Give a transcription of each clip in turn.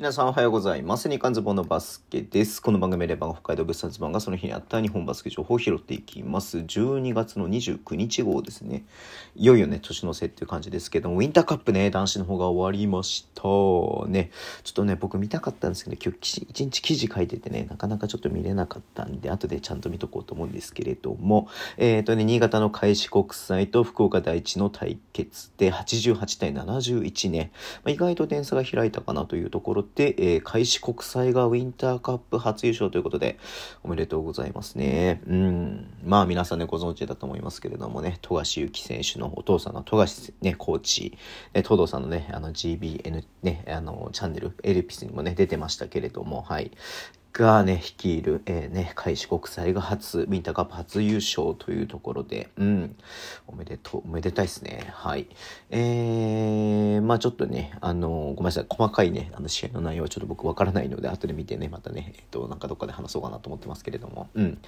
皆さんおはようございます。日刊ズボンのバスケです。この番組では北海道物産ズボンがその日にあった日本バスケ情報を拾っていきます。12月の29日号ですね。いよいよね、年の瀬っていう感じですけども、ウィンターカップね、男子の方が終わりました。ね、ちょっとね、僕見たかったんですけど、今日一日記事書いててね、なかなかちょっと見れなかったんで、後でちゃんと見とこうと思うんですけれども、えっ、ー、とね、新潟の開志国際と福岡第一の対決で88対71ね、まあ、意外と点差が開いたかなというところで、えー、開志国際がウィンターカップ初優勝ということで、おめでとうございますね。うん。まあ皆さんね、ご存知だと思いますけれどもね、富樫勇樹選手のお父さんの富樫ね、コーチ、ね、東堂さんのね、あの GBNT ね、あの、チャンネル、エルピスにもね、出てましたけれども、はい。がね、率いる、えー、ね、開志国際が初、ウィンターカップ初優勝というところで、うん、おめでとう、おめでたいですね。はい。えー、まあちょっとね、あのー、ごめんなさい、細かいね、あの試合の内容はちょっと僕わからないので、後で見てね、またね、えっ、と、なんかどっかで話そうかなと思ってますけれども、うん。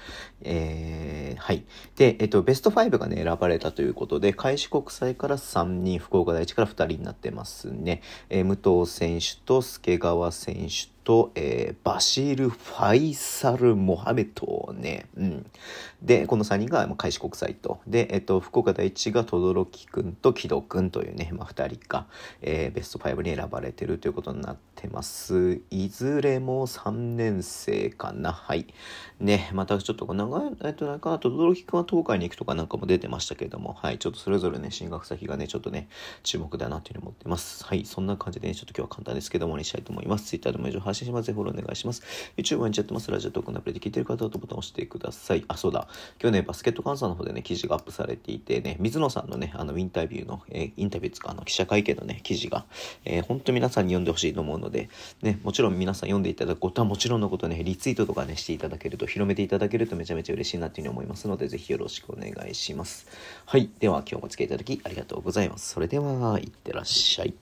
えー、はい。で、えっ、と、ベスト5がね、選ばれたということで、開志国際から3人、福岡第一から2人になってますね。えー、武藤選手と助川選手と、えー、バシール・ファイサル・モハメトね。うん。で、この3人が、まあ、開志国際と。で、えっと、福岡第一が轟くんと木戸くんというね、まあ、2人が、えー、ベスト5に選ばれてるということになってます。いずれも3年生かな。はい。ね、またちょっと、長い、えっと、なんか、轟くんは東海に行くとかなんかも出てましたけれども、はい。ちょっとそれぞれね、進学先がね、ちょっとね、注目だなというふうに思ってます。はい。そんな感じでね、ちょっと今日は簡単ですけども、にしたいと思います。Twitter でも以上発信します。フォローお願いします。YouTube 毎日やってます。ラジオトークのアプリで聞いてる方はボタン押してください。あ、そうだ。今日ね、バスケット監査の方でね、記事がアップされていてね、水野さんのね、あの、インタビューの、えー、インタビューつか、あの、記者会見のね、記事が、えー、本当皆さんに読んでほしいと思うので、ね、もちろん皆さん読んでいただくことはもちろんのことね、リツイートとかね、していただけると、広めていただけるとめちゃめちゃ嬉しいなっていうふうに思いますので、ぜひよろしくお願いします。はい。では、今日もお付き合いいただきありがとうございます。それでは、いってらっしゃい。